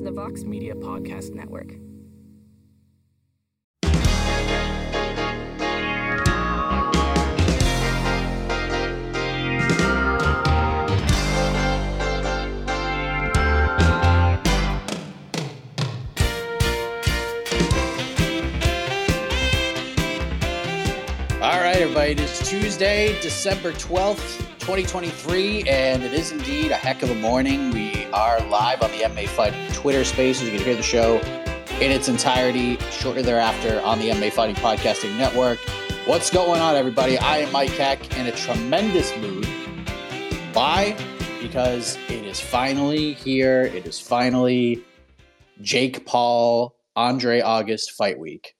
to the Vox Media Podcast Network. All right, everybody. It is Tuesday, December 12th, 2023, and it is indeed a heck of a morning. We are live on the MMA Fighting Twitter spaces. You can hear the show in its entirety shortly thereafter on the MMA Fighting Podcasting Network. What's going on, everybody? I am Mike Heck in a tremendous mood. Why? Because it is finally here. It is finally Jake Paul, Andre August fight week.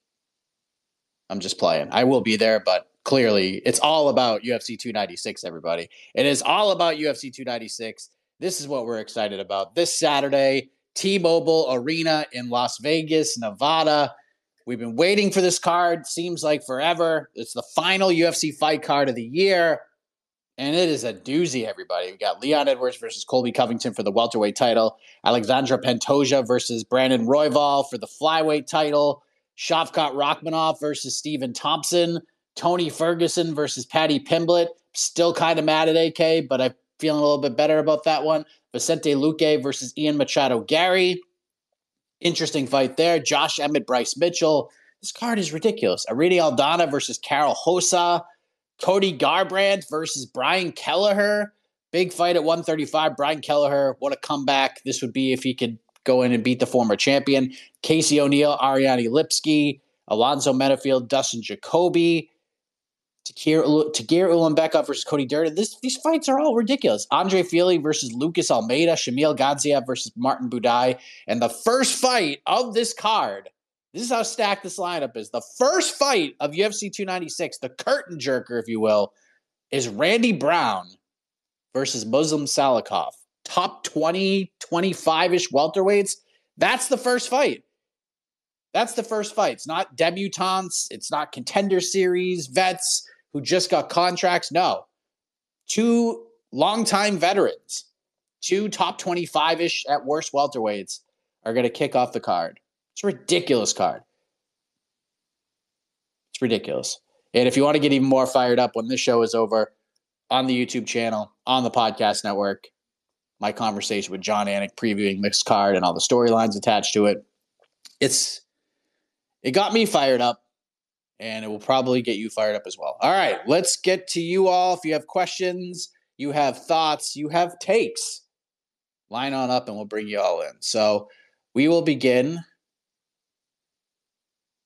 I'm just playing. I will be there, but clearly it's all about UFC 296, everybody. It is all about UFC 296. This is what we're excited about. This Saturday, T Mobile Arena in Las Vegas, Nevada. We've been waiting for this card, seems like forever. It's the final UFC fight card of the year. And it is a doozy, everybody. We got Leon Edwards versus Colby Covington for the welterweight title, Alexandre Pantoja versus Brandon Royval for the flyweight title. Shavkat Rakhmonov versus Stephen Thompson, Tony Ferguson versus Paddy Pimblett. Still kind of mad at AK, but I'm feeling a little bit better about that one. Vicente Luque versus Ian Machado Garry. Interesting fight there. Josh Emmett, Bryce Mitchell. This card is ridiculous. Irene Aldana versus Karol Rosa. Cody Garbrandt versus Brian Kelleher. Big fight at 135. Brian Kelleher, what a comeback this would be if he could go in and beat the former champion. Casey O'Neill, Ariane Lipski, Alonzo Menifield, Dustin Jacoby, Tagir, Ulanbekov versus Cody Durden. This, these fights are all ridiculous. Andre Fili versus Lucas Almeida, Shamil Gaziev versus Martin Buday. And the first fight of this card, this is how stacked this lineup is. The first fight of UFC 296, the curtain jerker, if you will, is Randy Brown versus Muslim Salikhov top 20, 25 ish welterweights. That's the first fight. That's the first fight. It's not debutantes. It's not contender series vets who just got contracts. No. Two longtime veterans, two top 25 ish at worst welterweights are going to kick off the card. It's a ridiculous card. It's ridiculous. And if you want to get even more fired up when this show is over on the YouTube channel, on the podcast network, my conversation with Jon Anik previewing mixed card and all the storylines attached to it. It's it got me fired up and it will probably get you fired up as well. All right, let's get to you all. If you have questions, you have thoughts, you have takes, line on up and we'll bring you all in. So we will begin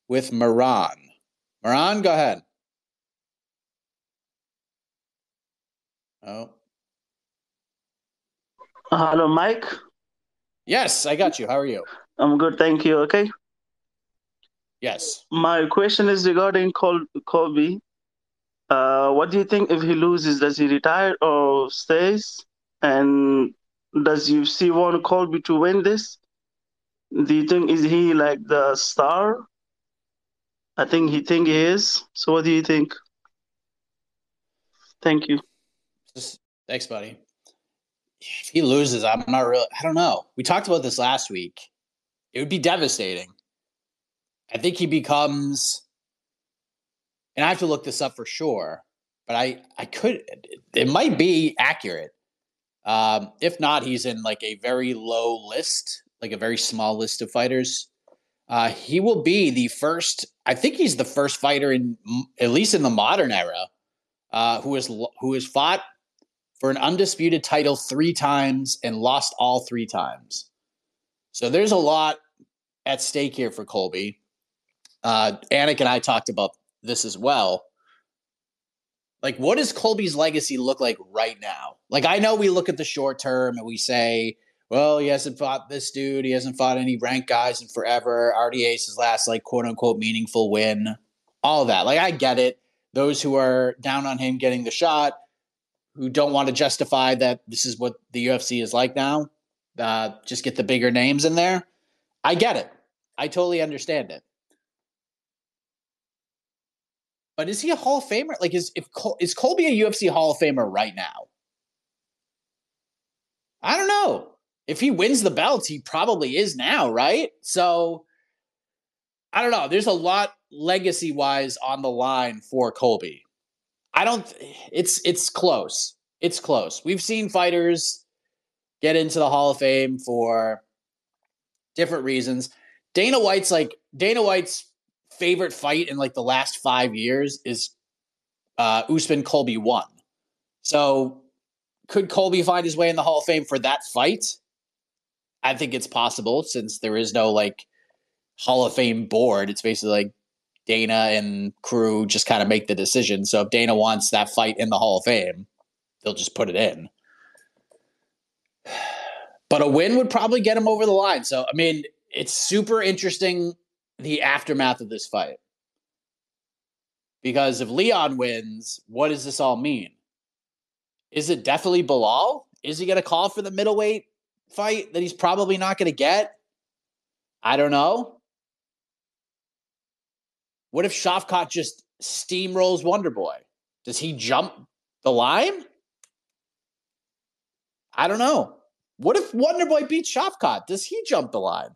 with Moran. Moran, go ahead. Oh, Hello, Mike. Yes, I got you. How are you? I'm good, thank you. Okay. Yes. My question is regarding Col- Colby. Uh, what do you think if he loses? Does he retire or stays? And does UFC want Colby to win this? Do you think is he like the star? I think he think he is. So what do you think? Thank you. Thanks, buddy. If he loses, I'm not really. I don't know. We talked about this last week. It would be devastating. I think he becomes, and I have to look this up for sure, but I I could. It might be accurate. Um, if not, he's in like a very low list, like a very small list of fighters. Uh, he will be the first. I think he's the first fighter in, at least in the modern era, uh, who has who has fought for an undisputed title three times and lost all three times. So there's a lot at stake here for Colby. Uh, Anik and I talked about this as well. Like, what does Colby's legacy look like right now? Like, I know we look at the short term and we say, well, he hasn't fought this dude. He hasn't fought any ranked guys in forever. RDA's his last, like, quote unquote, meaningful win. All that. Like, I get it. Those who are down on him getting the shot, who don't want to justify that this is what the UFC is like now, uh, just get the bigger names in there. I get it. I totally understand it. But is he a Hall of Famer? Like, is if Col- is Colby a UFC Hall of Famer right now? I don't know. If he wins the belts, he probably is now, right? So I don't know. There's a lot legacy wise on the line for Colby. I don't. It's it's close. It's close. We've seen fighters get into the Hall of Fame for different reasons. Dana White's like Dana White's favorite fight in like the last five years is uh, Usman Colby one. So could Colby find his way in the Hall of Fame for that fight? I think it's possible since there is no like Hall of Fame board. It's basically like Dana and crew just kind of make the decision. So if Dana wants that fight in the Hall of Fame, they'll just put it in. But a win would probably get him over the line. So I mean, it's super interesting the aftermath of this fight. Because if Leon wins, what does this all mean? Is it definitely Belal? Is he going to call for the middleweight fight that he's probably not going to get? I don't know. What if Shavkat just steamrolls Wonder Boy? Does he jump the line? I don't know. What if Wonder Boy beats Shavkat? Does he jump the line?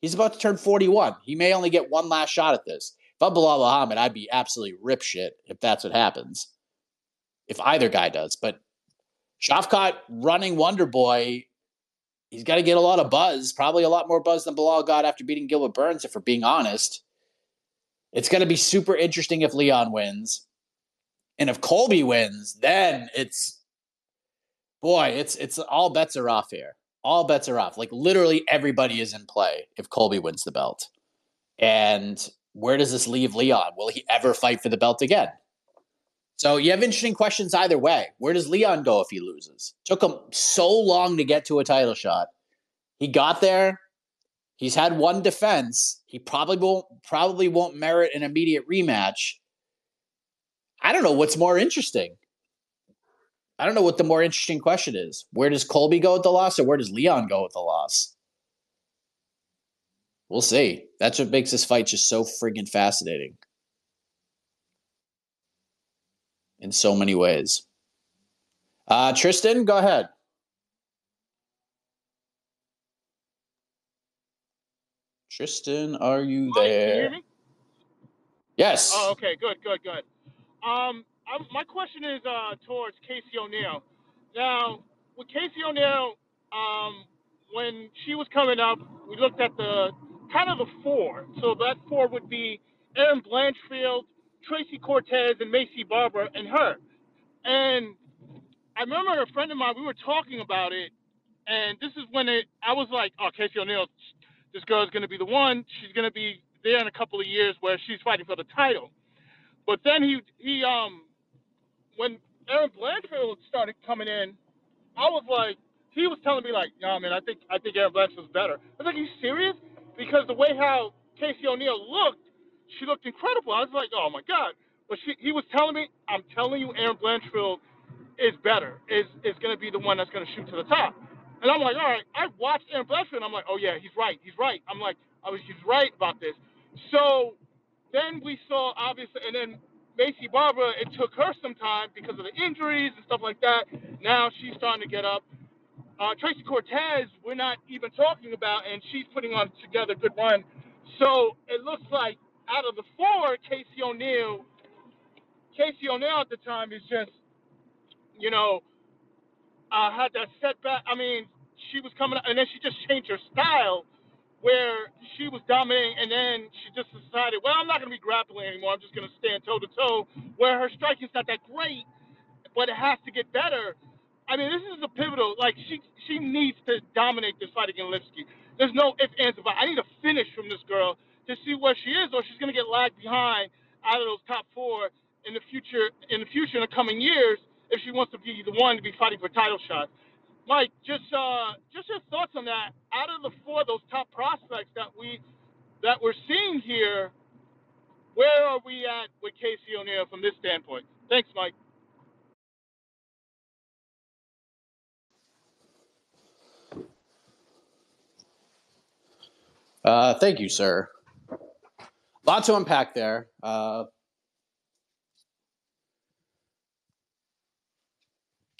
He's about to turn 41. He may only get one last shot at this. If I'm Belal Muhammad, I'd be absolutely rip shit if that's what happens. If either guy does. But Shavkat running Wonder Boy, he's got to get a lot of buzz, probably a lot more buzz than Belal got after beating Gilbert Burns, if we're being honest. It's going to be super interesting if Leon wins. And if Colby wins, then it's boy, it's it's all bets are off here all bets are off. Like literally everybody is in play if Colby wins the belt. And where does this leave Leon? Will he ever fight for the belt again? So you have interesting questions either way. Where does Leon go if he loses? Took him so long to get to a title shot. He got there. He's had one defense. He probably won't probably won't merit an immediate rematch. I don't know what's more interesting. I don't know what the more interesting question is. Where does Colby go with the loss, or where does Leon go with the loss? We'll see. That's what makes this fight just so friggin' fascinating in so many ways. Uh, Tristan, go ahead. Tristan, are you there? You yes. oh, okay. Good, good, good. Um, I'm, my question is uh, towards Casey O'Neill. Now, with Casey O'Neill, um, when she was coming up, we looked at the kind of the four. So that four would be Erin Blanchfield, Tracy Cortez, and Maycee Barber, and her. And I remember a friend of mine, we were talking about it, and this is when it, I was like, oh, Casey O'Neill, this girl is going to be the one. She's going to be there in a couple of years where she's fighting for the title. But then he he um when Erin Blanchfield started coming in, I was like, he was telling me like, "No, man, I think I think Erin Blanchfield's better." I was like, "Are you serious?" Because the way how Casey O'Neill looked, she looked incredible. I was like, "Oh my god!" But she, he was telling me, "I'm telling you, Erin Blanchfield is better. Is is going to be the one that's going to shoot to the top." And I'm like, all right, I watched Erin Blanchfield, and I'm like, oh yeah, he's right, he's right. I'm like, I was, he's right about this. So then we saw obviously, and then Maycee Barber, it took her some time because of the injuries and stuff like that. Now she's starting to get up. Uh, Tracy Cortez, we're not even talking about, and she's putting on together a good run. So it looks like out of the four, Casey O'Neill, Casey O'Neill at the time is just, you know, uh, had that setback. I mean, she was coming, up and then she just changed her style, where she was dominating, and then she just decided, well, I'm not going to be grappling anymore. I'm just going to stand toe to toe. Where her striking's not that great, but it has to get better. I mean, this is a pivotal. Like she, she needs to dominate this fight against Lipski. There's no ifs, ands, buts. I need a finish from this girl to see where she is, or she's going to get lagged behind out of those top four in the future. In the future, in the coming years, if she wants to be the one to be fighting for title shots. Mike, just uh, just your thoughts on that. Out of the four, those top prospects that we that we're seeing here, where are we at with Casey O'Neill from this standpoint? Thanks, Mike. Uh, thank you, sir. A lot to unpack there. Uh,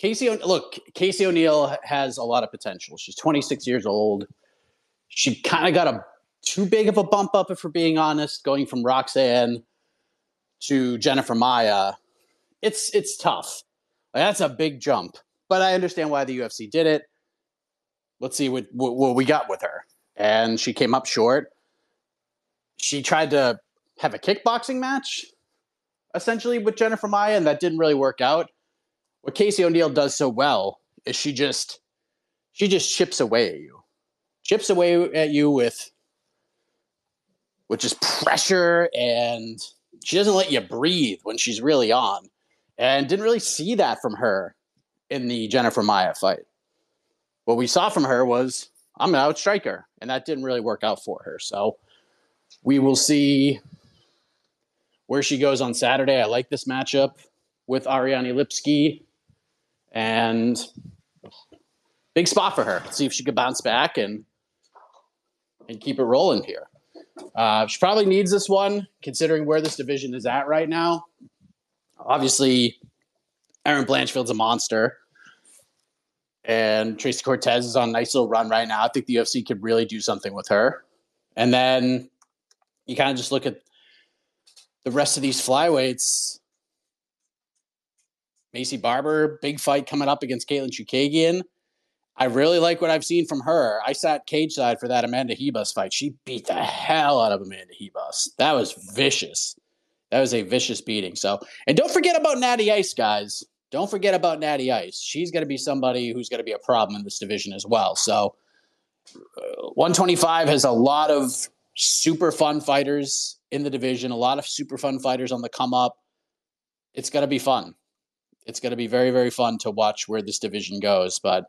Casey, look, Casey O'Neill has a lot of potential. She's 26 years old. She kind of got a too big of a bump up, if we're being honest, going from Roxanne to Jennifer Maia. It's it's tough. That's a big jump, but I understand why the UFC did it. Let's see what, what, what we got with her and she came up short. She tried to have a kickboxing match, essentially, with Jennifer Maia, and that didn't really work out. What Casey O'Neill does so well is she just she just chips away at you, chips away at you with with just pressure, and she doesn't let you breathe when she's really on, and didn't really see that from her in the Jennifer Maia fight. What we saw from her was I'm an outstriker, and that didn't really work out for her. So we will see where she goes on Saturday. I like this matchup with Ariane Lipski, and big spot for her. See if she could bounce back and and keep it rolling here. Uh, she probably needs this one, considering where this division is at right now. Obviously, Erin Blanchfield's a monster and Tracy Cortez is on a nice little run right now. I think the UFC could really do something with her. And then you kind of just look at the rest of these flyweights. Maycee Barber, big fight coming up against Katlyn Chookagian. I really like what I've seen from her. I sat cage side for that Amanda Ribas fight. She beat the hell out of Amanda Ribas. That was vicious. That was a vicious beating. So, and don't forget about Natty Ice, guys. Don't forget about Natty Ice. She's going to be somebody who's going to be a problem in this division as well. So, uh, 125 has a lot of super fun fighters in the division, a lot of super fun fighters on the come up. It's going to be fun. It's going to be very, very fun to watch where this division goes. But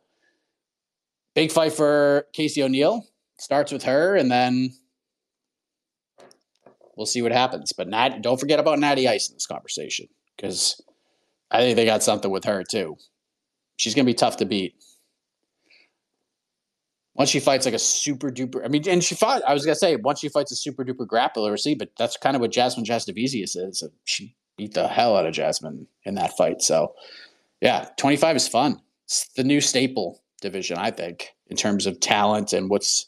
big fight for Casey O'Neill starts with her, and then we'll see what happens. But Nat, don't forget about Natty Ice in this conversation because I think they got something with her too. She's gonna be tough to beat. Once she fights like a super duper, I mean, and she fought. I was gonna say once she fights a super duper grappler, see, but that's kind of what Jasmine Jasudavicius is. She beat the hell out of Jasmine in that fight. So, yeah, twenty five is fun. It's the new staple division, I think, in terms of talent and what's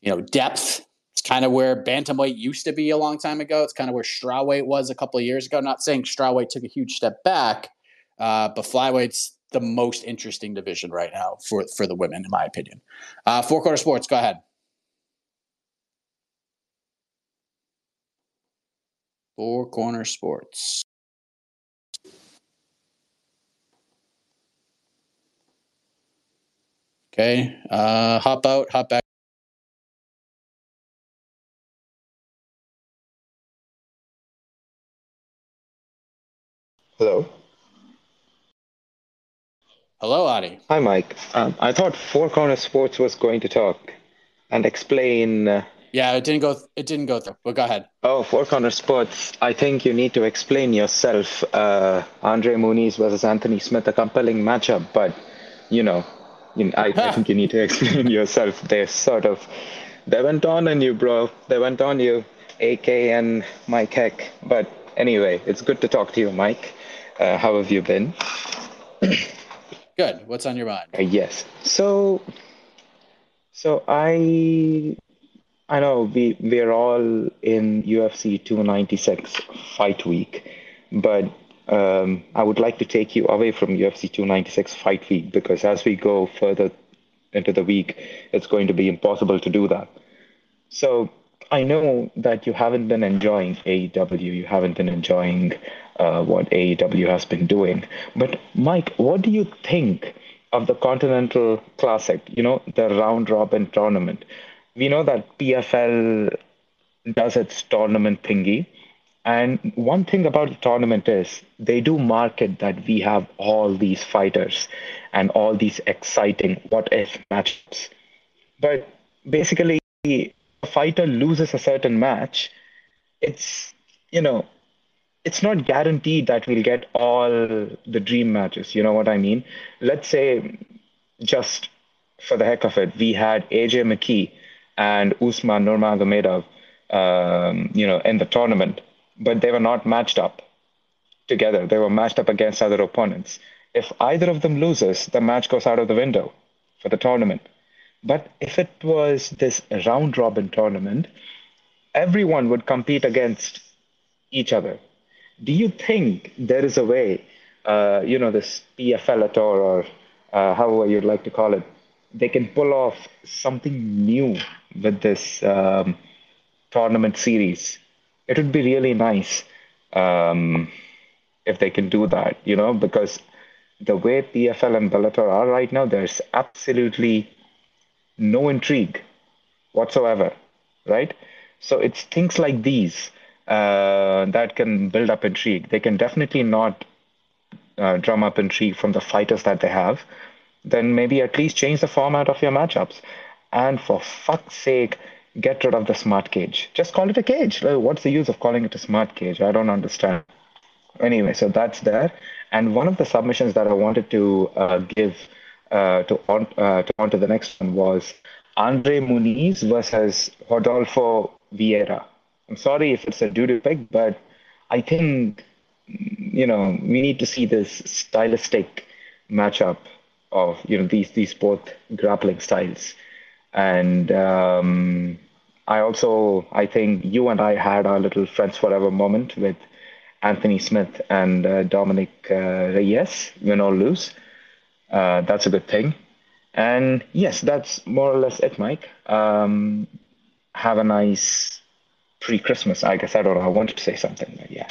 you know depth it's kind of where bantamweight used to be a long time ago. It's kind of where strawweight was a couple of years ago. Not saying strawweight took a huge step back, uh, but flyweight's the most interesting division right now for for the women, in my opinion. Uh, Four Corner Sports, go ahead. Four Corner Sports. Okay, uh, hop out, hop back. Hello. Hello, Adi. Hi, Mike. Um, I thought Four Corner Sports was going to talk and explain. Uh, yeah, it didn't go. It didn't go through. But go ahead. Oh, Four Corner Sports. I think you need to explain yourself. Uh, Andre Muniz versus Anthony Smith, a compelling matchup, but you know, You know, I, I think you need to explain yourself. They sort of, they went on and you, bro. They went on you, AK and Mike Heck. But anyway, it's good to talk to you, Mike. Uh, how have you been? Good. What's on your mind? Uh, yes. So, so I, I know we we're all in UFC 296 fight week, but um, I would like to take you away from UFC 296 fight week because as we go further into the week, it's going to be impossible to do that. So I know that you haven't been enjoying AEW, you haven't been enjoying uh, what AEW has been doing. But Mike, what do you think of the Continental Classic? You know, the round robin tournament. We know that PFL does its tournament thingy. And one thing about the tournament is they do market that we have all these fighters and all these exciting what if matchups. But basically, a fighter loses a certain match, it's, you know, it's not guaranteed that we'll get all the dream matches. You know what I mean? Let's say, just for the heck of it, we had AJ McKee and Usman Nurmagomedov, um, you know, in the tournament, but they were not matched up together. They were matched up against other opponents. If either of them loses, the match goes out of the window for the tournament. But if it was this round robin tournament, everyone would compete against each other do you think there is a way, uh, you know, this PFL tour or uh, however you'd like to call it, they can pull off something new with this um, tournament series? It would be really nice um, if they can do that, you know, because the way PFL and Bellator are right now, there's absolutely no intrigue whatsoever, right? So it's things like these uh, that can build up intrigue. They can definitely not uh, drum up intrigue from the fighters that they have. Then maybe at least change the format of your matchups. And for fuck's sake, get rid of the smart cage. Just call it a cage. What's the use of calling it a smart cage? I don't understand. Anyway, so that's there. And one of the submissions that I wanted to uh, give uh, to on uh, to on to the next one was Andre Muniz versus Rodolfo Vieira. I'm sorry if it's a doo-doo pick, but I think you know we need to see this stylistic matchup of you know these these both grappling styles, and um, I also I think you and I had our little friends forever moment with Anthony Smith and uh, Dominick uh, Reyes, win or lose. Uh, that's a good thing. And yes, that's more or less it, Mike. Um, have a nice pre-Christmas. I guess I don't know. I wanted to say something, but yeah.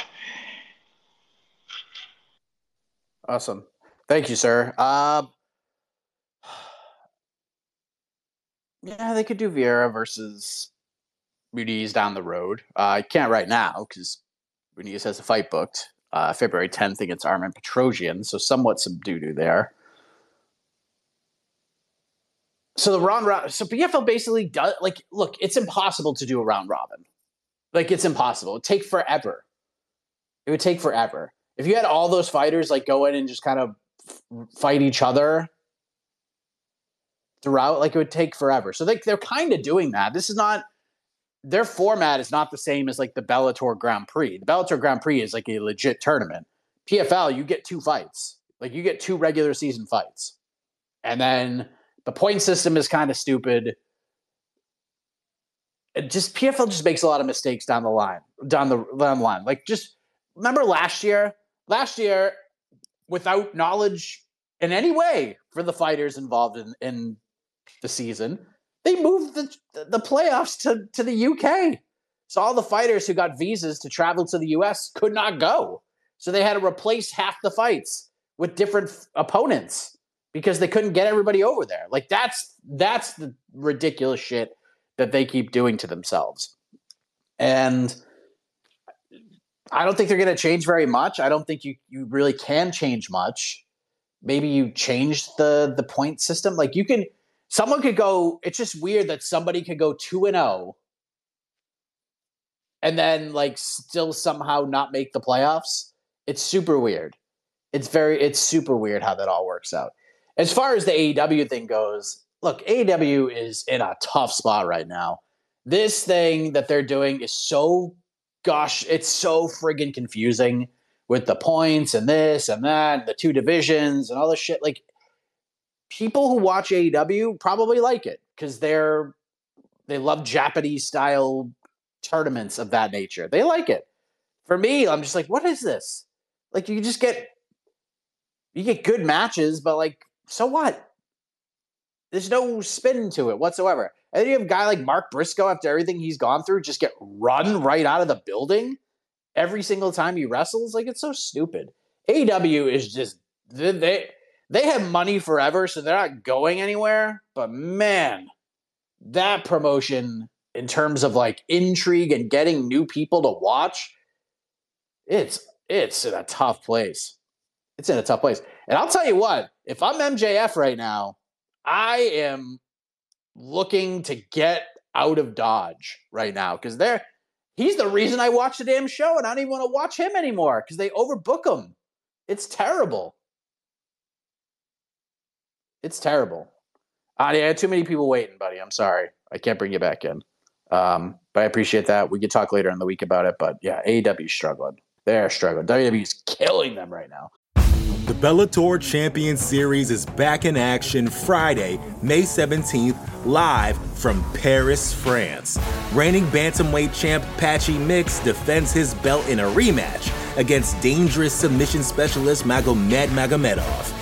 Awesome. Thank you, sir. Uh, yeah, they could do Vieira versus Muniz down the road. Uh, I can't right now because Muniz has a fight booked uh, February 10th against Armen Petrosyan, so somewhat doo there. So the round robin, so PFL basically does like look. It's impossible to do a round robin. Like it's impossible. It take forever. It would take forever. If you had all those fighters like go in and just kind of fight each other throughout, like it would take forever. So they, they're kind of doing that. This is not their format is not the same as like the Bellator Grand Prix. The Bellator Grand Prix is like a legit tournament. PFL, you get two fights. Like you get two regular season fights. And then the point system is kind of stupid just PFL just makes a lot of mistakes down the line, down the down the line. Like just remember last year, last year, without knowledge in any way for the fighters involved in, in the season, they moved the the playoffs to, to the UK. So all the fighters who got visas to travel to the US could not go. So they had to replace half the fights with different f- opponents because they couldn't get everybody over there. Like that's that's the ridiculous shit that they keep doing to themselves. And I don't think they're going to change very much. I don't think you you really can change much. Maybe you change the the point system. Like you can someone could go it's just weird that somebody could go 2 and 0 and then like still somehow not make the playoffs. It's super weird. It's very it's super weird how that all works out. as far as the AEW thing goes, look, AEW is in a tough spot right now. This thing that they're doing is so, gosh, it's so friggin' confusing with the points and this and that, and the two divisions and all this shit. Like, people who watch AEW probably like it because they're they love Japanese style tournaments of that nature. They like it. For me, I'm just like, what is this? Like, you just get you get good matches, but like, so what? There's no spin to it whatsoever. And then you have a guy like Mark Briscoe, after everything he's gone through, just get run right out of the building every single time he wrestles. Like it's so stupid. AEW is just they they have money forever, so they're not going anywhere. But man, that promotion in terms of like intrigue and getting new people to watch, it's it's in a tough place. It's in a tough place. And I'll tell you what, if I'm MJF right now, I am looking to get out of Dodge right now because they're he's the reason I watch the damn show and I don't even want to watch him anymore because they overbook him. It's terrible. It's terrible. I had too many people waiting, buddy. I'm sorry. I can't bring you back in. Um, but I appreciate that. We could talk later in the week about it. But yeah, AEW's struggling. They're struggling. WWE's killing them right now. The Bellator Champion Series is back in action Friday, May 17th, live from Paris, France. Reigning bantamweight champ Patchy Mix defends his belt in a rematch against dangerous submission specialist Magomed Magomedov.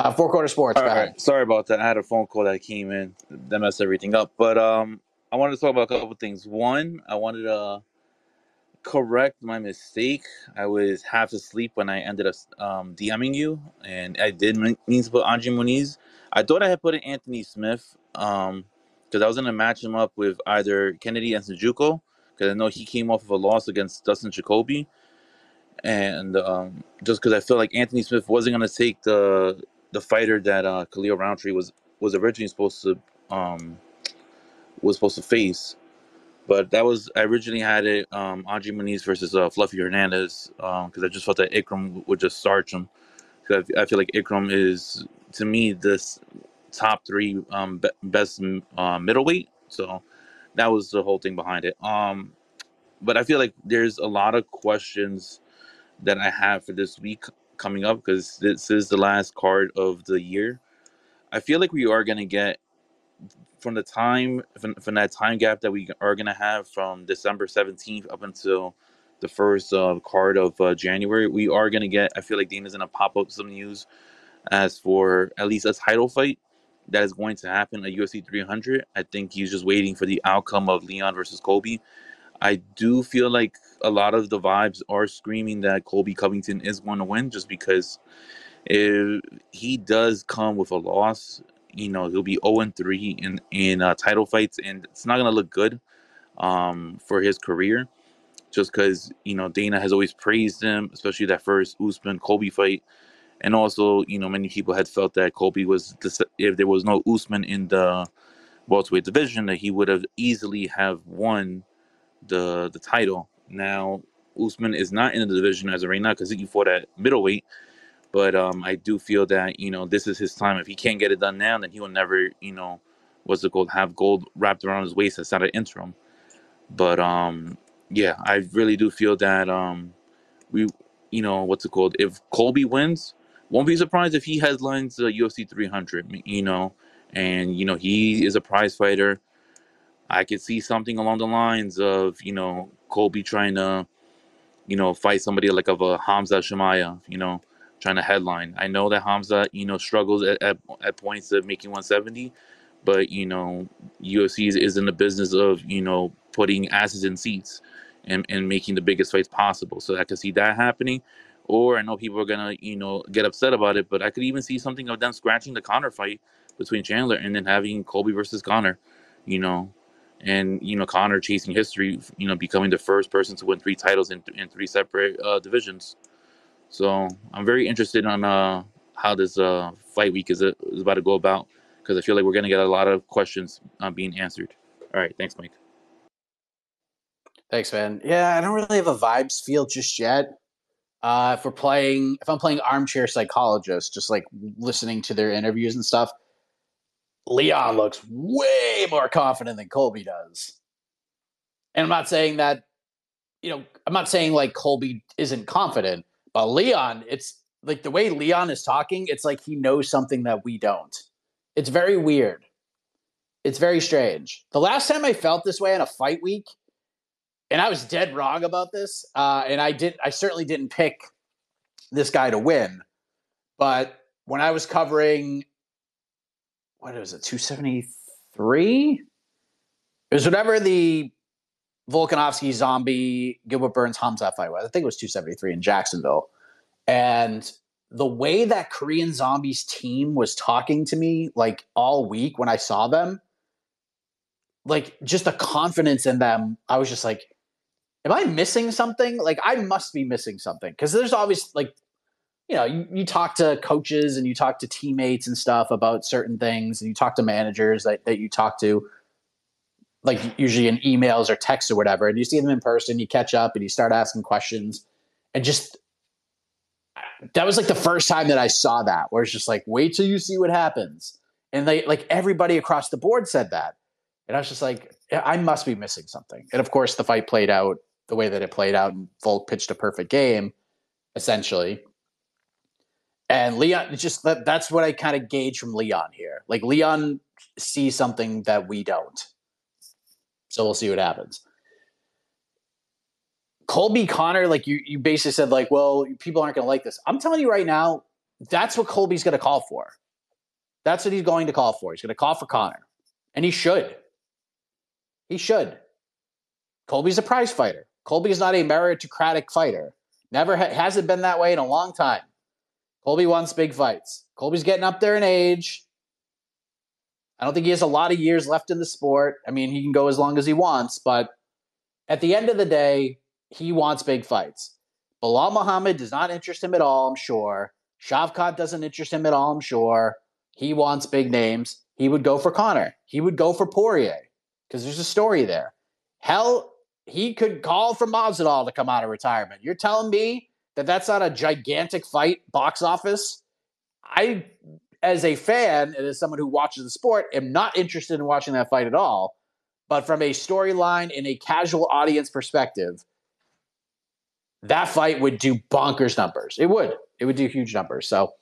Uh, four corner sports. All right, sorry about that. I had a phone call that came in that messed everything up. But um, I wanted to talk about a couple things. One, I wanted to correct my mistake. I was half asleep when I ended up um, DMing you, and I did mean to put Angie Muniz. I thought I had put in Anthony Smith um, because I was going to match him up with either Kennedy and Nzechukwu because I know he came off of a loss against Dustin Jacoby, and um, just because I feel like Anthony Smith wasn't going to take the the fighter that uh, Khalil Rountree was was originally supposed to um, was supposed to face. But that was I originally had it um, Angie Muniz versus uh, Fluffy Hernandez because um, I just felt that Ikram would just starch him. Because I, I, feel like Ikram is to me this top three um, be- best uh, middleweight. So that was the whole thing behind it. Um, but I feel like there's a lot of questions that I have for this week coming up because this is the last card of the year. I feel like we are going to get from the time from, from that time gap that we are going to have from December 17th up until the first uh, card of uh, January, we are going to get. I feel like Dana's going to pop up some news as for at least a title fight that is going to happen at UFC 300. I think he's just waiting for the outcome of Leon versus Colby. I do feel like a lot of the vibes are screaming that Colby Covington is going to win just because if he does come with a loss, you know, he'll be 0 3 in, in uh, title fights, and it's not going to look good um, for his career just because, you know, Dana has always praised him, especially that first Usman Colby fight. And also, you know, many people had felt that Colby was, if there was no Usman in the welterweight division, that he would have easily have won the the title. Now Usman is not in the division as of right now because he fought at middleweight. But um, I do feel that you know this is his time. If he can't get it done now, then he will never you know what's it called have gold wrapped around his waist That's not an interim. But um, yeah, I really do feel that um, we you know what's it called? If Colby wins, won't be surprised if he headlines the UFC 300. You know, and you know he is a prize fighter. I could see something along the lines of, you know, Colby trying to, you know, fight somebody like of a Hamza Chimaev, you know, trying to headline. I know that Hamza, you know, struggles at, at, at points of making 170, but, you know, UFC is, is in the business of, you know, putting asses in seats and, and making the biggest fights possible. So I could see that happening. Or I know people are gonna, you know, get upset about it, but I could even see something of them scratching the Conor fight between Chandler and then having Colby versus Conor, you know, and you know Conor chasing history, you know, becoming the first person to win three titles in, in three separate uh, divisions. So I'm very interested on uh, how this uh, fight week is, is about to go about because I feel like we're going to get a lot of questions uh, being answered. All right, thanks, Mike. Thanks, man. Yeah, I don't really have a vibes feel just yet. Uh, if we're playing, if I'm playing armchair psychologist, just like listening to their interviews and stuff, Leon looks way more confident than Colby does. And I'm not saying that, you know, I'm not saying like Colby isn't confident, but Leon, it's like the way Leon is talking, it's like he knows something that we don't. It's very weird. It's very strange. The last time I felt this way in a fight week, and I was dead wrong about this, uh, and I did I certainly didn't pick this guy to win, but when I was covering what was it, 273? It was whatever the Volkanovski zombie Gilbert Burns Hamza fight was. I think it was 273 in Jacksonville. And the way that Korean Zombies team was talking to me like all week when I saw them, like just the confidence in them, I was just like, am I missing something? Like I must be missing something. Cause there's always like, you know, you, you talk to coaches and you talk to teammates and stuff about certain things and you talk to managers that, that you talk to like usually in emails or texts or whatever, and you see them in person, you catch up and you start asking questions and just that was like the first time that I saw that, where it's just like, wait till you see what happens. And they like everybody across the board said that. And I was just like, I must be missing something. And of course, the fight played out the way that it played out, and Volk pitched a perfect game, essentially. And Leon, just that, that's what I kind of gauge from Leon here. Like Leon sees something that we don't. So we'll see what happens. Colby Conor, like you, you basically said, like, well, people aren't going to like this. I'm telling you right now, that's what Colby's going to call for. That's what he's going to call for. He's going to call for Conor, and he should. He should. Colby's a prize fighter. Colby is not a meritocratic fighter. Never ha- hasn't been that way in a long time. Colby wants big fights. Colby's getting up there in age. I don't think he has a lot of years left in the sport. I mean, he can go as long as he wants, but at the end of the day, he wants big fights. Belal Muhammad does not interest him at all, I'm sure. Shavkat doesn't interest him at all, I'm sure. He wants big names. He would go for Conor. He would go for Poirier because there's a story there. Hell, he could call for Masvidal to come out of retirement. You're telling me that that's not a gigantic fight box office? I, as a fan and as someone who watches the sport, am not interested in watching that fight at all. But from a storyline and a casual audience perspective, that fight would do bonkers numbers. It would. It would do huge numbers. So,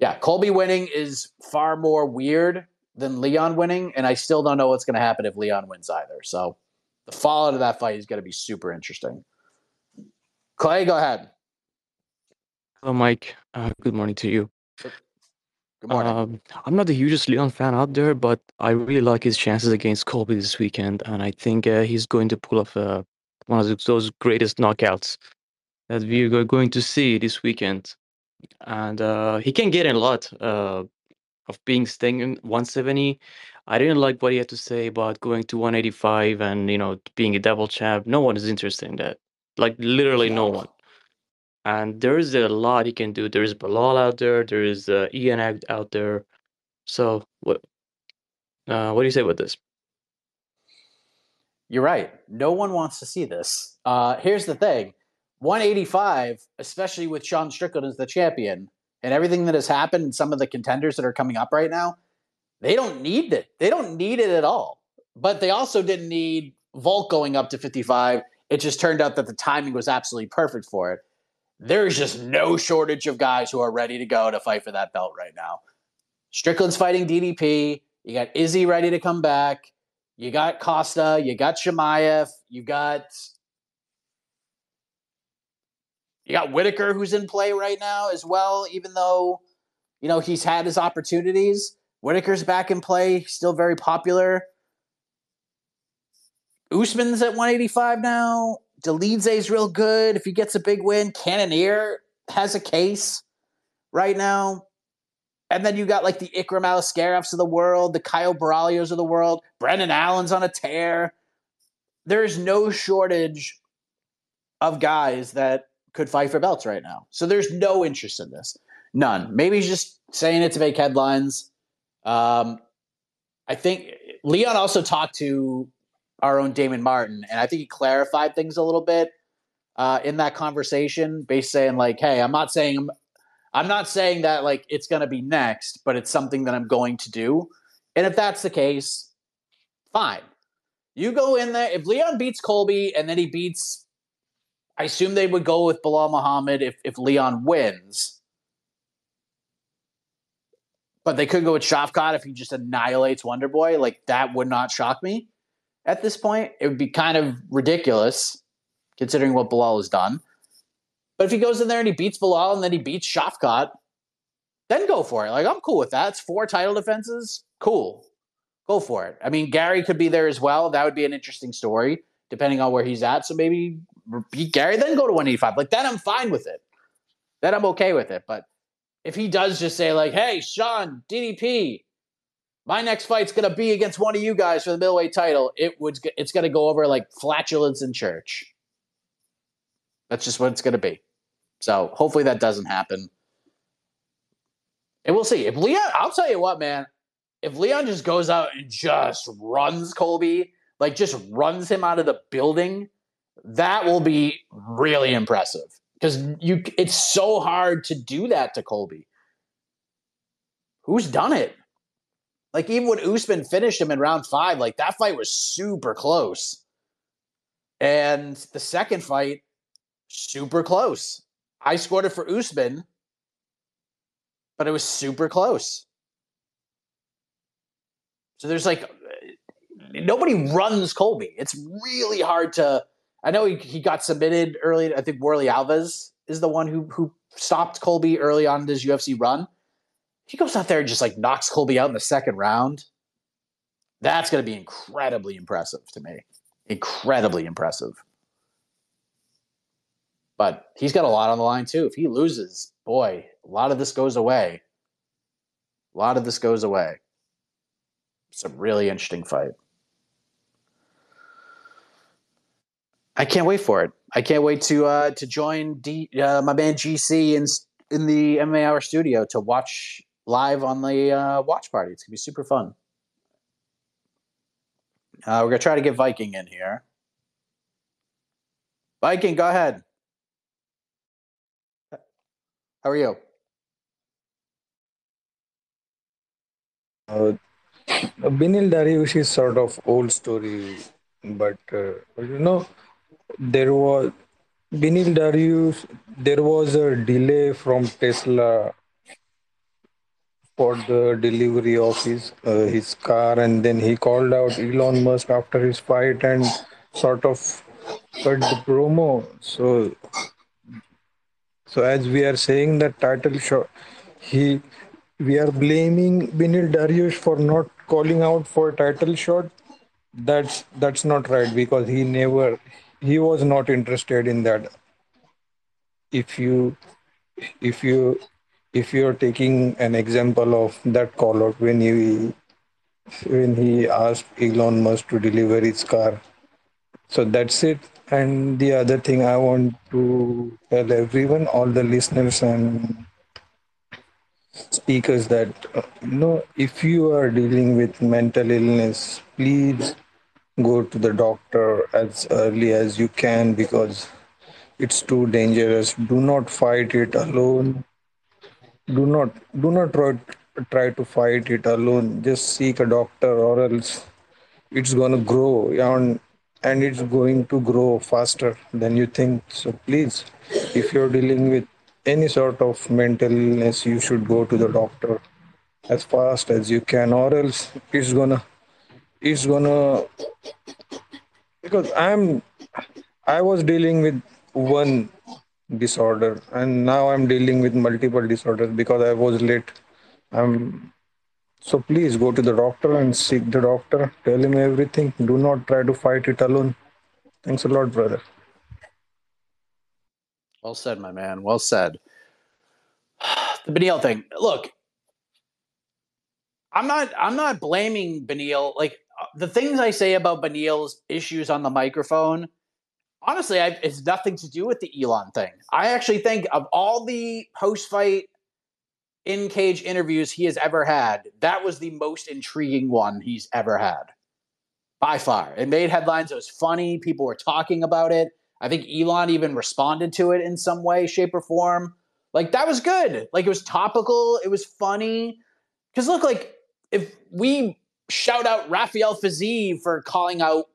yeah, Colby winning is far more weird than Leon winning, and I still don't know what's going to happen if Leon wins either. So, the fallout of that fight is going to be super interesting. Clay, go ahead. Hello, Mike. Uh, good morning to you. Good morning. Um, I'm not the hugest Leon fan out there, but I really like his chances against Colby this weekend, and I think uh, he's going to pull off uh, one of those greatest knockouts that we're going to see this weekend. And uh, he can get in a lot uh, of being staying in 170. I didn't like what he had to say about going to 185 and you know being a double champ. No one is interested in that. Like literally no one. And there is a lot you can do. There is Belal out there. There is uh, Ian out there. So what? Uh, what do you say about this? You're right. No one wants to see this. Uh, here's the thing 185, especially with Sean Strickland as the champion and everything that has happened and some of the contenders that are coming up right now, they don't need it. They don't need it at all. But they also didn't need Volk going up to 55. It just turned out that the timing was absolutely perfect for it. There's just no shortage of guys who are ready to go to fight for that belt right now. Strickland's fighting DDP. You got Izzy ready to come back. You got Costa. You got Chimaev. You got you got Whittaker who's in play right now as well, even though, you know, he's had his opportunities. Whittaker's back in play, still very popular. Usman's at 185 now. Dolidze's real good. If he gets a big win, Cannonier has a case right now. And then you got like the Ikram Aliskerovs of the world, the Caio Borralhos of the world, Brendan Allen's on a tear. There's no shortage of guys that could fight for belts right now. So there's no interest in this. None. Maybe he's just saying it to make headlines. Um, I think Leon also talked to our own Damon Martin, and I think he clarified things a little bit uh, in that conversation, based saying like, "Hey, I'm not saying I'm not saying that like it's going to be next, but it's something that I'm going to do. And if that's the case, fine. You go in there. If Leon beats Colby and then he beats, I assume they would go with Belal Muhammad if, if Leon wins. But they could go with Shavkat if he just annihilates Wonder Boy. Like that would not shock me at this point. It would be kind of ridiculous considering what Belal has done. But if he goes in there and he beats Belal and then he beats Shavkat, then go for it. Like I'm cool with that. It's four title defenses. Cool. Go for it. I mean, Garry could be there as well. That would be an interesting story, depending on where he's at. So maybe beat Garry, then go to 185. Like then I'm fine with it. Then I'm okay with it. But if he does just say, like, hey, Sean, DDP, my next fight's gonna be against one of you guys for the middleweight title, it would it's gonna go over like flatulence in church. That's just what it's gonna be. So hopefully that doesn't happen. And we'll see. If Leon, I'll tell you what, man, if Leon just goes out and just runs Colby, like just runs him out of the building, that will be really impressive. Because you it's so hard to do that to Colby. Who's done it? Like even when Usman finished him in round five, like that fight was super close. And the second fight, super close. I scored it for Usman, but it was super close. So there's like nobody runs Colby. It's really hard to. I know he, he got submitted early. I think Warlley Alves is the one who who stopped Colby early on in his UFC run. He goes out there and just like knocks Colby out in the second round. That's going to be incredibly impressive to me. Incredibly impressive. But he's got a lot on the line too. If he loses, boy, a lot of this goes away. A lot of this goes away. It's a really interesting fight. I can't wait for it. I can't wait to uh, to join D, uh, my man GC in in the MMA Hour studio to watch live on the uh, watch party. It's gonna be super fun. Uh, we're gonna try to get Viking in here. Viking, go ahead. How are you? Uh, Beneil Dariush is sort of old story, but uh, you know there was Beneil Dariush. There was a delay from Tesla for the delivery of his uh, his car, and then he called out Elon Musk after his fight and sort of cut the promo. So so as we are saying that title shot, he we are blaming Beneil Dariush for not calling out for title shot. That's that's not right because he never he was not interested in that. If you if you if you're taking an example of that call out when he when he asked Elon Musk to deliver his car. So that's it. And the other thing I want to tell everyone, all the listeners and speakers, that you know, if you are dealing with mental illness, please go to the doctor as early as you can because it's too dangerous. Do not fight it alone. Do not do not try try to fight it alone. Just seek a doctor, or else it's gonna grow and and it's going to grow faster than you think. So please, if you're dealing with any sort of mental illness, you should go to the doctor as fast as you can, or else it's gonna it's gonna because I'm I was dealing with one disorder and now I'm dealing with multiple disorders because I was late. I'm so please go to the doctor and seek the doctor. Tell him everything. Do not try to fight it alone. Thanks a lot, brother. Well said, my man. Well said. The Beneil thing. Look, I'm not I'm not blaming Beneil. Like uh, the things I say about Beneil's issues on the microphone, honestly, I, it's nothing to do with the Elon thing. I actually think of all the post fight in cage interviews he has ever had, that was the most intriguing one he's ever had. By far. It made headlines. It was funny. People were talking about it. I think Elon even responded to it in some way, shape, or form. Like that was good. Like it was topical. It was funny. Because look, like if we shout out Rafael Fiziev for calling out,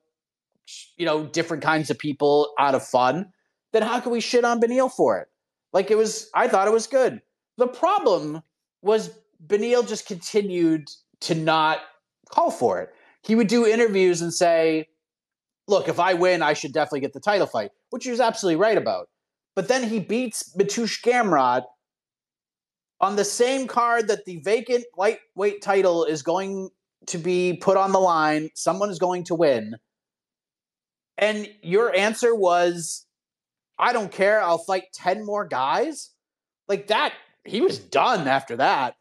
you know, different kinds of people out of fun, then how can we shit on Beneil for it? Like it was, I thought it was good. The problem was Beneil just continued to not call for it. He would do interviews and say, look, if I win, I should definitely get the title fight, which he was absolutely right about. But then he beats Mateusz Gamrod on the same card that the vacant lightweight title is going to be put on the line. Someone is going to win. And your answer was, I don't care. I'll fight 10 more guys. Like that, he was done after that.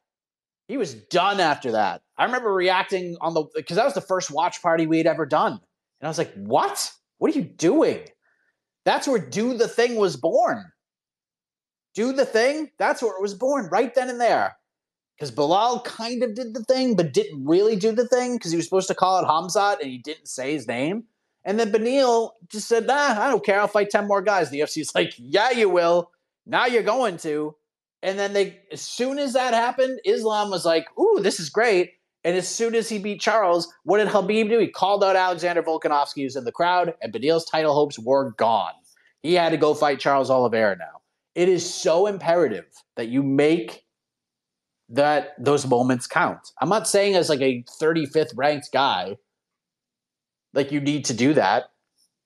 He was done after that. I remember reacting on the, because that was the first watch party we had ever done. And I was like, what? What are you doing? That's where Do the Thing was born. Do the Thing, that's where it was born, right then and there. Because Belal kind of did the thing, but didn't really do the thing because he was supposed to call it Hamzat and he didn't say his name. And then Beneil just said, nah, I don't care. I'll fight 10 more guys. The UFC's like, yeah, you will. Now you're going to. And then they, as soon as that happened, Islam was like, ooh, this is great. And as soon as he beat Charles, what did Habib do? He called out Alexander Volkanovski, who's in the crowd, and Beneil's title hopes were gone. He had to go fight Charles Oliveira now. It is so imperative that you make that those moments count. I'm not saying as like a 35th ranked guy, like you need to do that.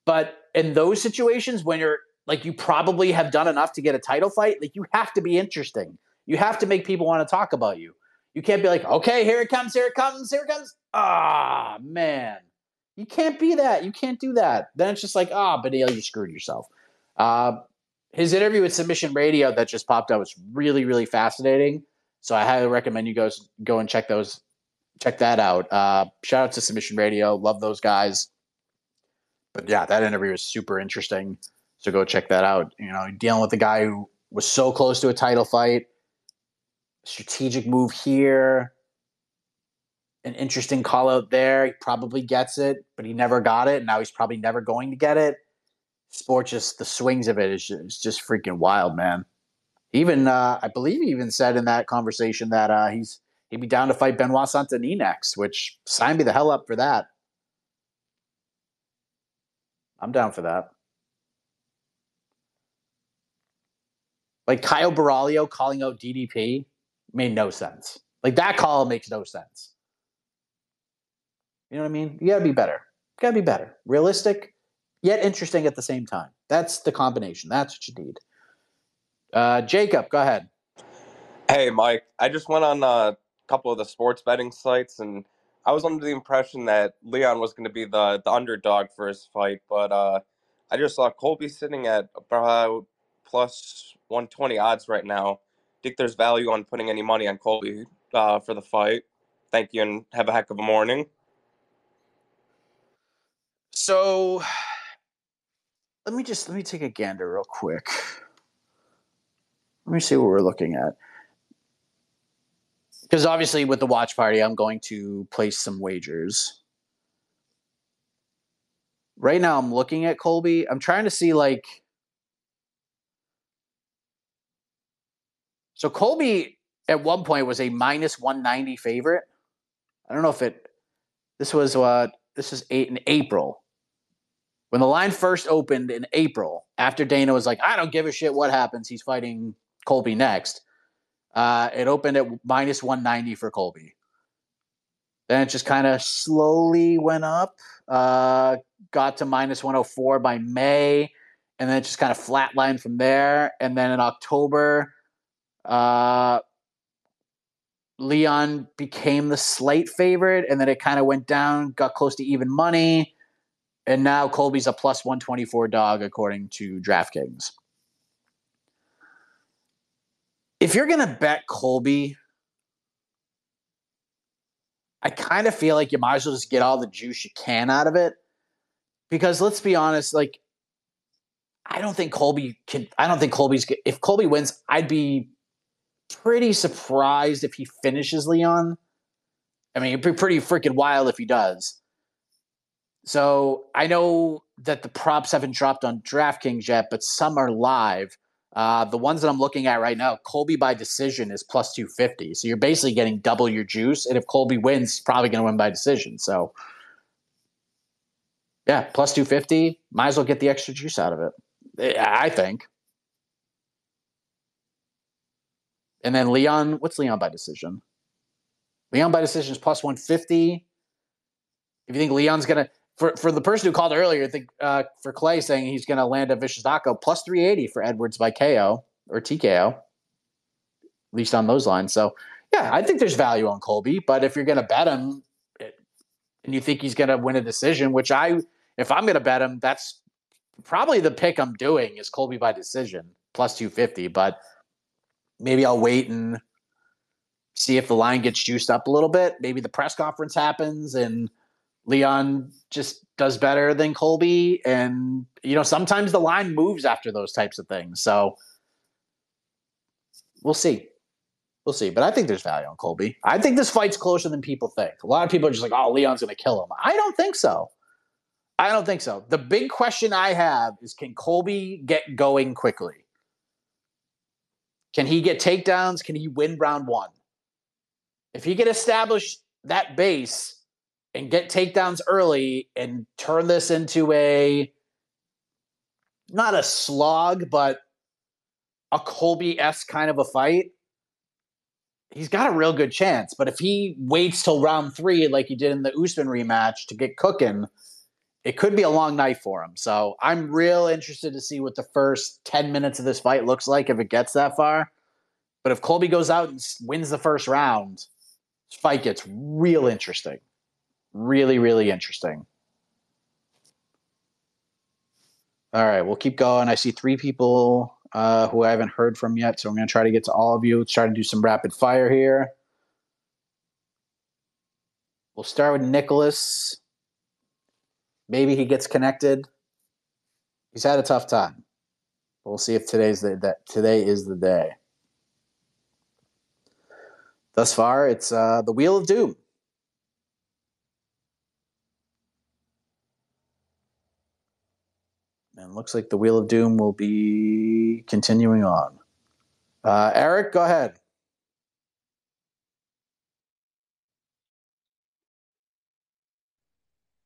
But in those situations when you're like you probably have done enough to get a title fight, like you have to be interesting. You have to make people want to talk about you. You can't be like, okay, here it comes, here it comes, here it comes. Ah, man. You can't be that. You can't do that. Then it's just like, ah, oh, Beneil, you screwed yourself. Uh, his interview with Submission Radio that just popped up was really, really fascinating. So I highly recommend you guys go and check those, check that out. Uh, shout out to Submission Radio. Love those guys. But yeah, that interview was super interesting. So go check that out. You know, dealing with the guy who was so close to a title fight strategic move here, an interesting call out there. He probably gets it, but he never got it. And now he's probably never going to get it. Sport just the swings of it is just, just freaking wild, man. Even uh, I believe he even said in that conversation that uh, he's he'd be down to fight Benoit Saint-Denis next, which sign me the hell up for that. I'm down for that. Like Caio Borralho calling out DDP made no sense. Like that call makes no sense. You know what I mean? You gotta be better. You gotta be better. Realistic, yet interesting at the same time. That's the combination. That's what you need. Uh, Jacob, go ahead. Hey, Mike. I just went on a couple of the sports betting sites, and I was under the impression that Leon was going to be the the underdog for his fight, but uh, I just saw Colby sitting at about plus one twenty odds right now think there's value on putting any money on Colby uh, for the fight. Thank you, and have a heck of a morning. So, let me just let me take a gander real quick. Let me see what we're looking at. Because obviously, with the watch party, I'm going to place some wagers. Right now, I'm looking at Colby. I'm trying to see like So Colby at one point was a minus 190 favorite. I don't know if it this was uh this is eight in April. When the line first opened in April, after Dana was like, I don't give a shit what happens, he's fighting Colby next. Uh, it opened at minus 190 for Colby. Then it just kind of slowly went up, uh, got to minus 104 by May, and then it just kind of flatlined from there. And then in October, uh, Leon became the slight favorite, and then it kind of went down, got close to even money, and now Colby's a plus 124 dog according to DraftKings. If you're going to bet Colby, I kind of feel like you might as well just get all the juice you can out of it. Because let's be honest, like I don't think Colby can. I don't think Colby's. If Colby wins, I'd be pretty surprised if he finishes Leon. I mean, it'd be pretty freaking wild if he does. So I know that the props haven't dropped on DraftKings yet, but some are live. Uh, the ones that I'm looking at right now, Colby by decision is plus 250. So you're basically getting double your juice. And if Colby wins, he's probably going to win by decision. So yeah, plus 250. Might as well get the extra juice out of it. I think. And then Leon, what's Leon by decision? Leon by decision is plus 150. If you think Leon's going to, for, for the person who called earlier, uh, for Clay saying he's going to land a vicious knockout, plus 380 for Edwards by KO or TKO, at least on those lines. So, yeah, I think there's value on Colby, but if you're going to bet him and you think he's going to win a decision, which I, if I'm going to bet him, that's probably the pick I'm doing is Colby by decision plus 250, but maybe I'll wait and see if the line gets juiced up a little bit. Maybe the press conference happens and Leon just does better than Colby. And, you know, sometimes the line moves after those types of things. So we'll see. We'll see. But I think there's value on Colby. I think this fight's closer than people think. A lot of people are just like, oh, Leon's going to kill him. I don't think so. I don't think so. The big question I have is can Colby get going quickly? Can he get takedowns? Can he win round one? If he can establish that base and get takedowns early and turn this into a not a slog, but a Colby s kind of a fight, he's got a real good chance. But if he waits till round three, like he did in the Usman rematch, to get cooking, it could be a long night for him. So I'm real interested to see what the first 10 minutes of this fight looks like if it gets that far. But if Colby goes out and wins the first round, this fight gets real interesting. Really, really interesting. All right, we'll keep going. I see three people uh, who I haven't heard from yet, so I'm going to try to get to all of you. Let's try to do some rapid fire here. We'll start with Nicholas. Maybe he gets connected. He's had a tough time. We'll see if today's the that today is the day. Thus far, it's uh, the Wheel of Doom. And looks like the Wheel of Doom will be continuing on. Uh, Eric, go ahead.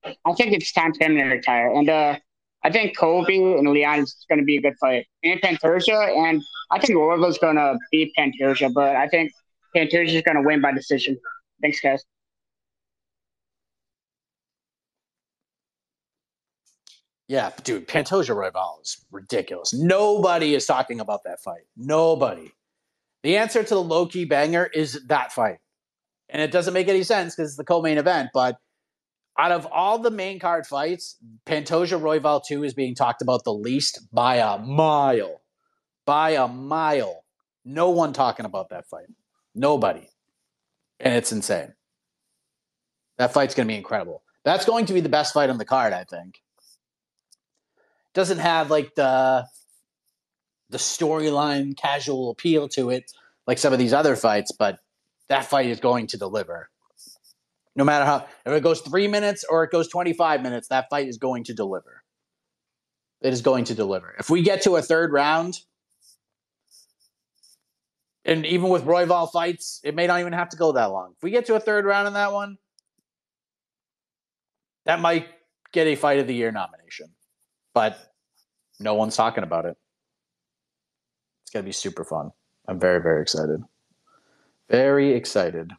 I think it's time for him to retire. And uh, I think Colby and Leon is going to be a good fight. And Pantoja, and I think Royval's going to beat Pantoja, but I think Pantoja is going to win by decision. Thanks, guys. Yeah, dude, Pantoja Royval is ridiculous. Nobody is talking about that fight. Nobody. The answer to the low key banger is that fight. And it doesn't make any sense because it's the co main event, but out of all the main card fights, Pantoja Royval 2 is being talked about the least by a mile. By a mile. No one talking about that fight. Nobody. And it's insane. That fight's going to be incredible. That's going to be the best fight on the card, I think. Doesn't have like the the storyline casual appeal to it like some of these other fights, but that fight is going to deliver. No matter how if it goes three minutes or it goes 25 minutes that fight is going to deliver. It is going to deliver. If we get to a third round and even with royval fights it may not even have to go that long. If we get to a third round in that one that might get a fight of the year nomination but no one's talking about it it's going to be super fun i'm very very excited very excited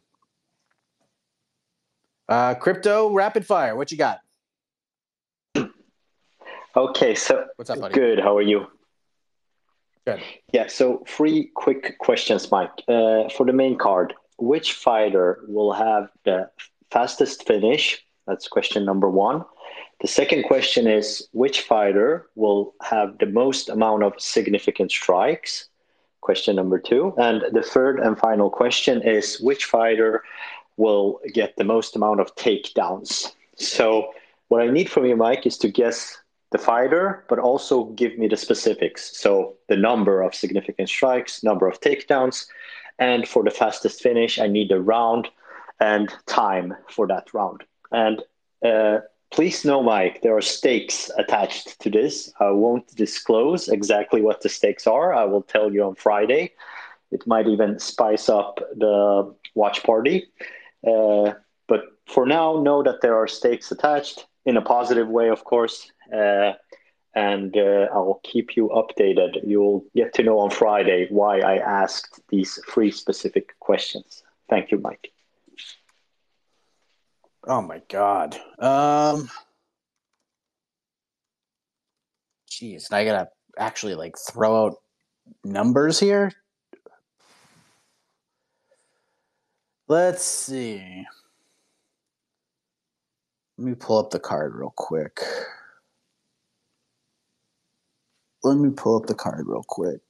uh, crypto rapid fire. What you got? Okay, so what's up, buddy? Good. How are you? Good. Yeah. So three quick questions, Mike. Uh, for the main card, which fighter will have the fastest finish? That's question number one. The second question is which fighter will have the most amount of significant strikes? Question number two. And the third and final question is which fighter will get the most amount of takedowns. So, what I need from you, Mike, is to guess the fighter, but also give me the specifics. So, the number of significant strikes, number of takedowns, and for the fastest finish, I need the round and time for that round. And uh, please know, Mike, there are stakes attached to this. I won't disclose exactly what the stakes are. I will tell you on Friday. It might even spice up the watch party. Uh, but for now, know that there are stakes attached in a positive way, of course. Uh, and uh, I'll keep you updated. You'll get to know on Friday why I asked these three specific questions. Thank you, Mike. Oh my god. Um Jeez, I gotta actually like throw out numbers here. Let's see. Let me pull up the card real quick. Let me pull up the card real quick.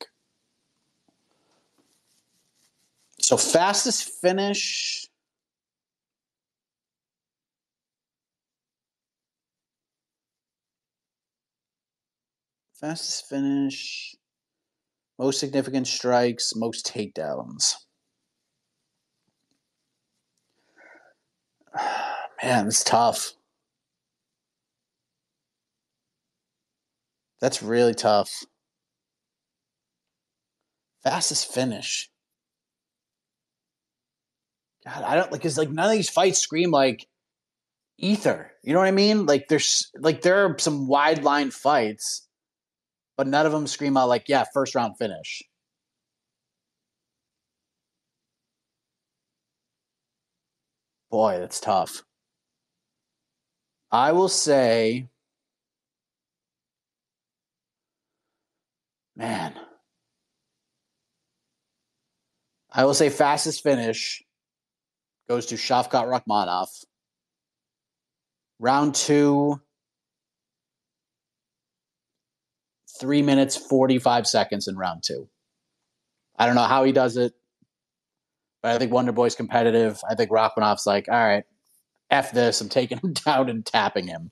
So fastest finish. Fastest finish. Most significant strikes, most takedowns. Man, it's tough. That's really tough. Fastest finish. God, I don't like because like none of these fights scream like ether. You know what I mean? Like there's like there are some wide line fights, but none of them scream out like yeah, first round finish. Boy, that's tough. I will say, man, I will say fastest finish goes to Shavkat Rakhmonov. Round two, three minutes, 45 seconds in round two. I don't know how he does it, but I think Wonder Boy's competitive. I think Rakhmonov's like, all right, F this. I'm taking him down and tapping him.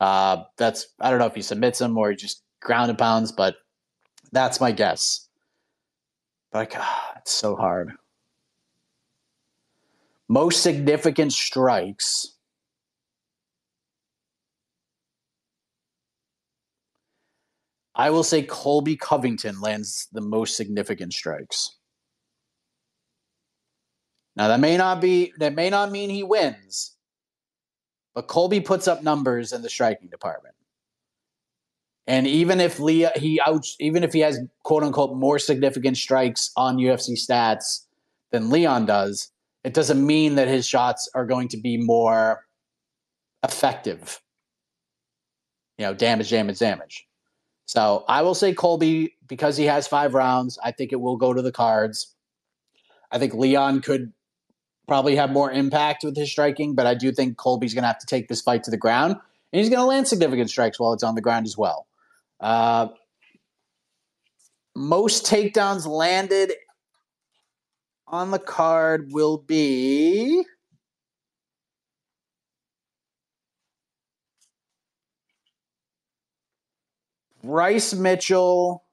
Uh, that's, I don't know if he submits him or he just ground and pounds, but that's my guess. But God, it's so hard. Most significant strikes. I will say Colby Covington lands the most significant strikes. Now that may not be that may not mean he wins, but Colby puts up numbers in the striking department. And even if Leah he out even if he has quote unquote more significant strikes on UFC stats than Leon does, it doesn't mean that his shots are going to be more effective. You know, damage, damage, damage. So I will say Colby because he has five rounds. I think it will go to the cards. I think Leon could probably have more impact with his striking, but I do think Colby's going to have to take this fight to the ground, and he's going to land significant strikes while it's on the ground as well. Uh, most takedowns landed on the card will be. Bryce Mitchell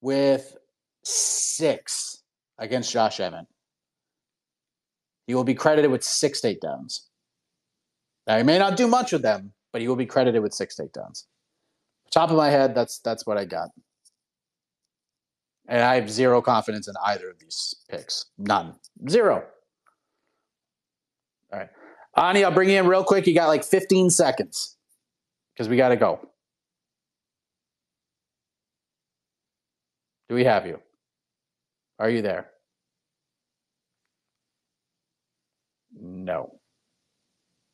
with six against Josh Emmett. He will be credited with six takedowns. Now he may not do much with them, but he will be credited with six takedowns. Top of my head, that's that's what I got. And I have zero confidence in either of these picks. None. Zero. All right. Ani, I'll bring you in real quick. You got like 15 seconds because we got to go. Do we have you? Are you there? No.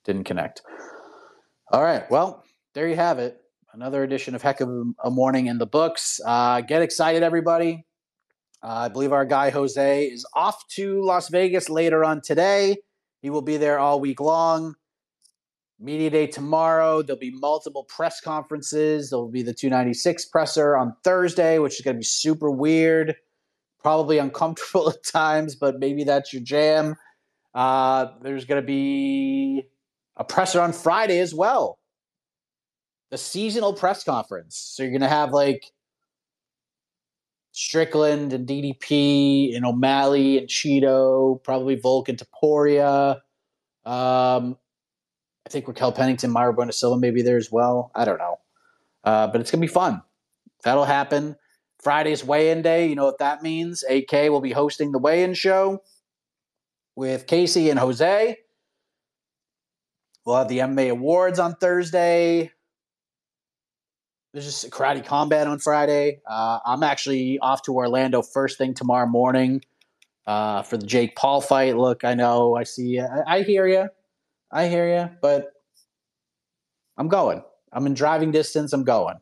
Didn't connect. All right. Well, there you have it. Another edition of Heck of a Morning in the books. Uh, get excited, everybody. Uh, I believe our guy Jose is off to Las Vegas later on today. He will be there all week long. Media day tomorrow. There'll be multiple press conferences. There'll be the 296 presser on Thursday, which is going to be super weird probably uncomfortable at times, but maybe that's your jam. Uh, there's going to be a presser on Friday as well. The seasonal press conference. So you're going to have like Strickland and DDP and O'Malley and Chito, probably Volk and Topuria. Um, I think Raquel Pennington, Mayra Bueno Silva maybe there as well. I don't know. Uh, but it's going to be fun. That'll happen. Friday's weigh-in day. You know what that means. AK will be hosting the weigh-in show with Casey and Jose. We'll have the MMA awards on Thursday. There's just karate combat on Friday. Uh, I'm actually off to Orlando first thing tomorrow morning uh, for the Jake Paul fight. Look, I know, I see, I, I hear you, I hear you, but I'm going. I'm in driving distance. I'm going.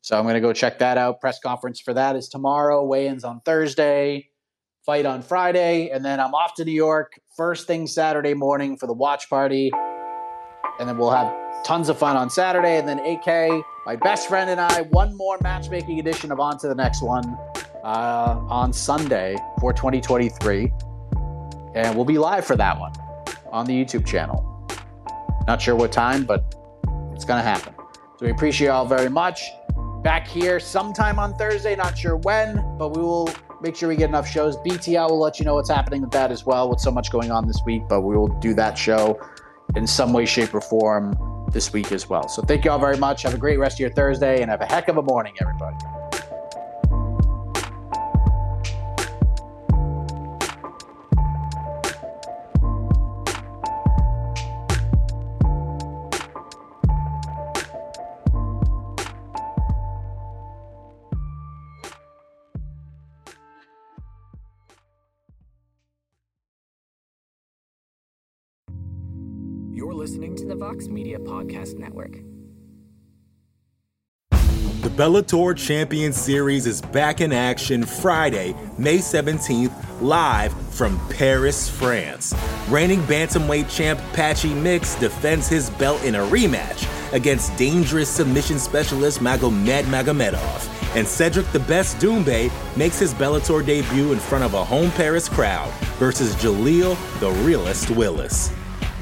So I'm going to go check that out. Press conference for that is tomorrow. Weigh-ins on Thursday. Fight on Friday, and then I'm off to New York first thing Saturday morning for the watch party, and then we'll have tons of fun on Saturday. And then AK, my best friend, and I, one more matchmaking edition of On to the Next One uh, on Sunday for 2023. And we'll be live for that one on the YouTube channel. Not sure what time, but it's going to happen. So we appreciate you all very much. Back here sometime on Thursday, not sure when, but we will make sure we get enough shows. BTL will let you know what's happening with that as well, with so much going on this week, but we will do that show in some way, shape, or form this week as well. So thank you all very much. Have a great rest of your Thursday and have a heck of a morning, everybody. Vox Media Podcast Network. The Bellator Champion Series is back in action Friday, May 17th, live from Paris, France. Reigning bantamweight champ Patchy Mix defends his belt in a rematch against dangerous submission specialist Magomed Magomedov. And Cedric the Best Doumbé makes his Bellator debut in front of a home Paris crowd versus Jaleel the Realist Willis.